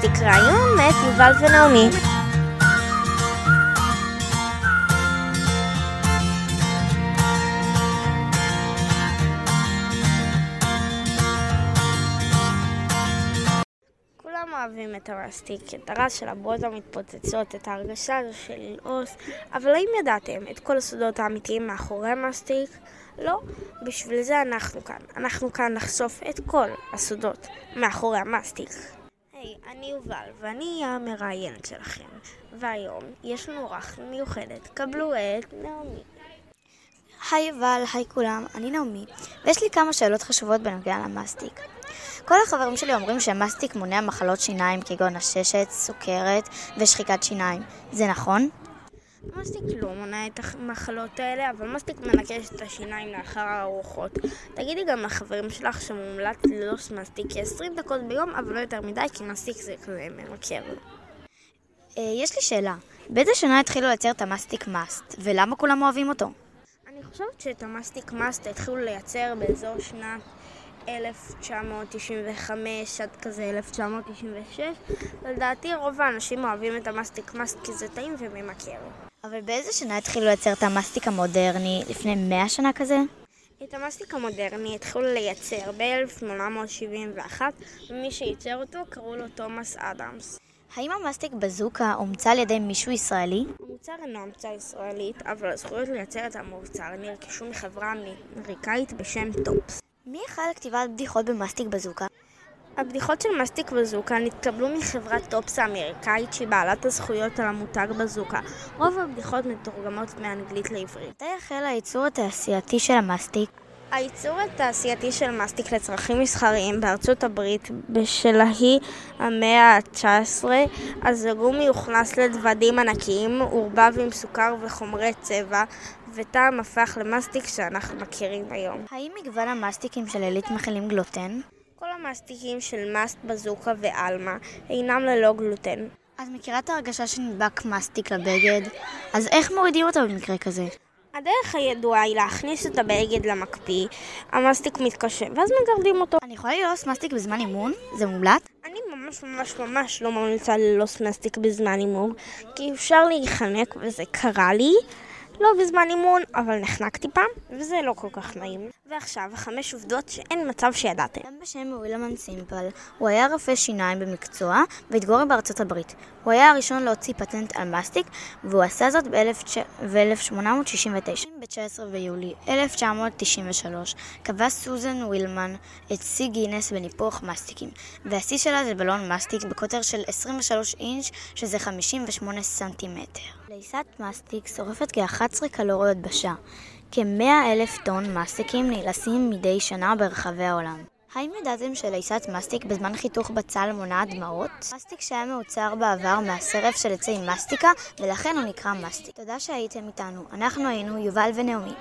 מסטיק רעיון מאת יובל ונעמי. כולם אוהבים את המסטיק, את הרעש של הבועות המתפוצצות, את ההרגשה הזו של ללעוס, אבל האם ידעתם את כל הסודות האמיתיים מאחורי המסטיק? לא, בשביל זה אנחנו כאן. אנחנו כאן לחשוף את כל הסודות מאחורי המסטיק. היי, היי, אני יובל, ואני אהיה המראיינת שלכם. והיום יש לנו אורחת מיוחדת. קבלו את נעמי. היי יובל, היי כולם, אני נעמי, ויש לי כמה שאלות חשובות בנוגע למסטיק. כל החברים שלי אומרים שהמסטיק מונע מחלות שיניים כגון עששת, סוכרת ושחיקת שיניים. זה נכון? מסטיק לא מונע את המחלות האלה, אבל מסטיק מנקה את השיניים לאחר הארוחות. תגידי גם לחברים שלך שמומלץ ללעוס מסטיק כ-20 דקות ביום, אבל לא יותר מדי, כי מסטיק זה כזה ממכר. אה, יש לי שאלה, באיזה שנה התחילו לייצר את המסטיק מאסט, ולמה כולם אוהבים אותו? אני חושבת שאת המסטיק מאסט התחילו לייצר באזור שנת 1995 עד כזה 1996. לדעתי רוב האנשים אוהבים את המסטיק מאסט כי זה טעים וממכר. אבל באיזה שנה התחילו לייצר את המסטיק המודרני? לפני 100 שנה כזה? את המסטיק המודרני התחילו לייצר ב-1871, ומי שייצר אותו קראו לו תומאס אדמס. האם המסטיק בזוקה הומצא על ידי מישהו ישראלי? המוצר אינו המצאה ישראלית, אבל הזכויות לייצר את המוצר נרכשו מחברה אמריקאית בשם Topps. מי אחראי לכתיבת בדיחות במסטיק בזוקה? הבדיחות של מסטיק בזוקה נתקבלו מחברת Topps האמריקאית שהיא בעלת הזכויות על המותג בזוקה. רוב הבדיחות מתורגמות מאנגלית לעברית. מתי החל הייצור התעשייתי של המאסטיק? הייצור התעשייתי של מסטיק לצרכים מסחריים בארצות הברית בשלהי המאה ה-19, אז הגומי הוכנס לדוודים ענקיים, עורבב עם סוכר וחומרי צבע, וטעם הפך למסטיק שאנחנו מכירים היום. האם מגוון המסטיקים של עילית מכילים גלוטן? המסטיקים של מאסט בזוקה ועלמה אינם ללא גלוטן. את מכירה את ההרגשה שנדבק מסטיק לבגד? אז איך מורידים אותו במקרה כזה? הדרך הידועה היא להכניס את הבגד למקפיא, המסטיק מתקשה, ואז מגרדים אותו. אני יכולה ללעוס מסטיק בזמן אימון? זה מומלץ? אני ממש ממש ממש לא ממליצה ללעוס מסטיק בזמן אימון, כי אפשר להיחנק וזה קרה לי. לא בזמן אימון, אבל נחנקתי פעם, וזה לא כל כך נעים. ועכשיו, חמש עובדות שאין מצב שידעתם. אדם בשם ווילמן סימפל, הוא היה רופא שיניים במקצוע, והתגורר בארצות הברית. הוא היה הראשון להוציא פטנט על מסטיק, והוא עשה זאת ב-1869. ב-19 ביולי 1993 קבעה סוזן ווילמן את שיא גינס בניפוח מסטיקים, והשיא שלה זה בלון מסטיק בקוטר של 23 אינץ', שזה 58 סנטימטר. לעיסת מסטיק שורפת כ-11 קלוריות בשעה. כ-100 אלף טון מסטיקים נלעסים מדי שנה ברחבי העולם. האם ידעתם שלעיסת מסטיק בזמן חיתוך בצל מונעת דמעות? מסטיק שהיה מעוצר בעבר מהסרף של עצי מסטיקה, ולכן הוא נקרא מסטיק. תודה שהייתם איתנו. אנחנו היינו יובל ונעמי.